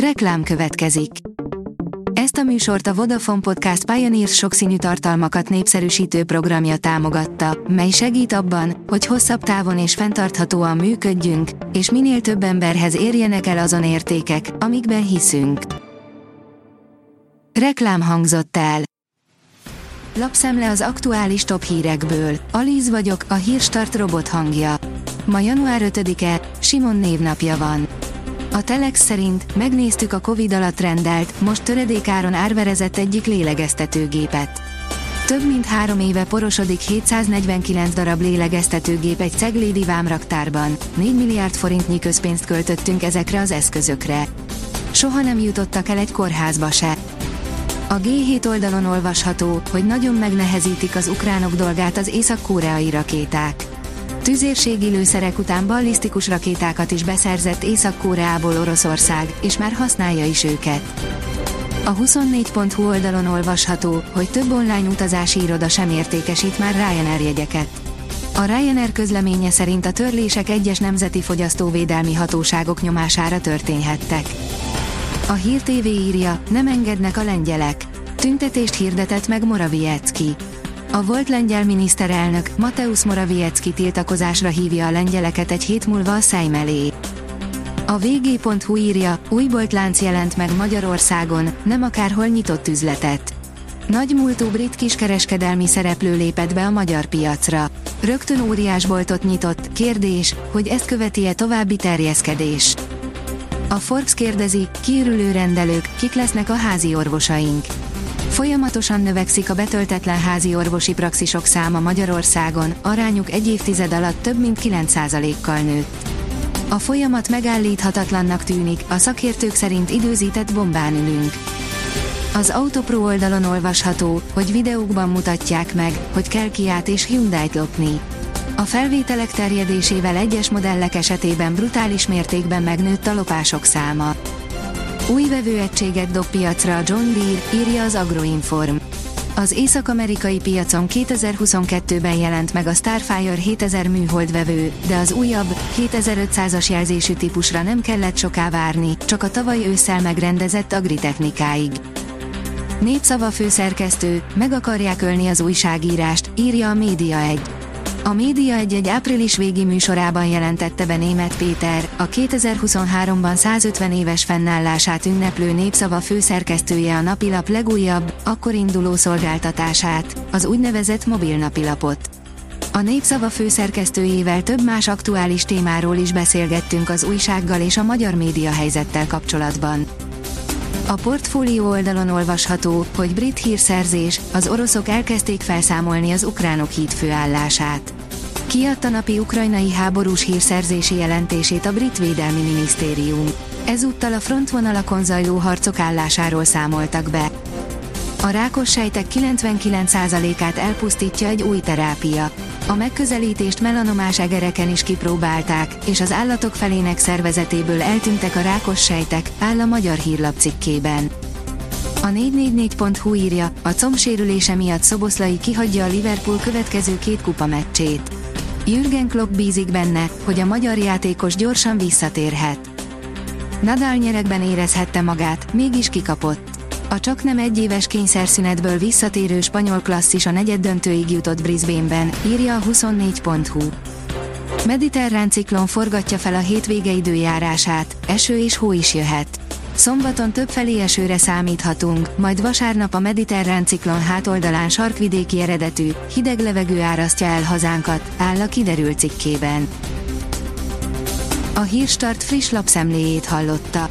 Reklám következik. Ezt a műsort a Vodafone Podcast Pioneers sokszínű tartalmakat népszerűsítő programja támogatta, mely segít abban, hogy hosszabb távon és fenntarthatóan működjünk, és minél több emberhez érjenek el azon értékek, amikben hiszünk. Reklám hangzott el. Lapszemle az aktuális top hírekből. Alíz vagyok, a hírstart robot hangja. Ma január 5-e, Simon névnapja van. A Telex szerint megnéztük a Covid alatt rendelt, most töredékáron árverezett egyik lélegeztetőgépet. Több mint három éve porosodik 749 darab lélegeztetőgép egy ceglédi vámraktárban, 4 milliárd forintnyi közpénzt költöttünk ezekre az eszközökre. Soha nem jutottak el egy kórházba se. A G7 oldalon olvasható, hogy nagyon megnehezítik az ukránok dolgát az észak-koreai rakéták. Tüzérségi lőszerek után ballisztikus rakétákat is beszerzett Észak-Koreából Oroszország, és már használja is őket. A 24.hu oldalon olvasható, hogy több online utazási iroda sem értékesít már Ryanair jegyeket. A Ryanair közleménye szerint a törlések egyes nemzeti fogyasztóvédelmi hatóságok nyomására történhettek. A Hír TV írja, nem engednek a lengyelek. Tüntetést hirdetett meg Morawiecki. A volt lengyel miniszterelnök, Mateusz Morawiecki tiltakozásra hívja a lengyeleket egy hét múlva a Szejm elé. A vg.hu írja, új boltlánc jelent meg Magyarországon, nem akárhol nyitott üzletet. Nagy múltú brit kiskereskedelmi szereplő lépett be a magyar piacra. Rögtön óriás boltot nyitott, kérdés, hogy ezt követi-e további terjeszkedés. A Forbes kérdezi, kiürülő rendelők, kik lesznek a házi orvosaink. Folyamatosan növekszik a betöltetlen házi orvosi praxisok száma Magyarországon, arányuk egy évtized alatt több mint 9%-kal nőtt. A folyamat megállíthatatlannak tűnik, a szakértők szerint időzített bombán ülünk. Az Autopro oldalon olvasható, hogy videókban mutatják meg, hogy kell Kiát és Hyundai-t lopni. A felvételek terjedésével egyes modellek esetében brutális mértékben megnőtt a lopások száma. Új vevőegységet dob piacra a John Deere, írja az Agroinform. Az észak-amerikai piacon 2022-ben jelent meg a Starfire 7000 műholdvevő, de az újabb, 7500-as jelzésű típusra nem kellett soká várni, csak a tavaly ősszel megrendezett agritechnikáig. Népszava főszerkesztő, meg akarják ölni az újságírást, írja a Média 1. A Média egy-egy április végi műsorában jelentette be Német Péter, a 2023-ban 150 éves fennállását ünneplő népszava főszerkesztője a napilap legújabb, akkor induló szolgáltatását, az úgynevezett mobil napilapot. A népszava főszerkesztőjével több más aktuális témáról is beszélgettünk az újsággal és a magyar média helyzettel kapcsolatban. A portfólió oldalon olvasható, hogy brit hírszerzés, az oroszok elkezdték felszámolni az ukránok hídfőállását. Kiadta napi ukrajnai háborús hírszerzési jelentését a brit védelmi minisztérium. Ezúttal a frontvonalakon zajló harcok állásáról számoltak be. A rákos sejtek 99%-át elpusztítja egy új terápia. A megközelítést melanomás egereken is kipróbálták, és az állatok felének szervezetéből eltűntek a rákos sejtek, áll a magyar hírlap cikkében. A 444.hu írja, a combsérülése miatt Szoboszlai kihagyja a Liverpool következő két kupa meccsét. Jürgen Klopp bízik benne, hogy a magyar játékos gyorsan visszatérhet. Nadal nyerekben érezhette magát, mégis kikapott. A csak nem egyéves kényszerszünetből visszatérő spanyol klasszis a negyed döntőig jutott Brisbaneben, írja a 24.hu. Mediterrán ciklon forgatja fel a hétvége időjárását, eső és hó is jöhet. Szombaton több felé esőre számíthatunk, majd vasárnap a mediterrán ciklon hátoldalán sarkvidéki eredetű, hideg levegő árasztja el hazánkat, áll a kiderült cikkében. A Hírstart friss lapszemléjét hallotta.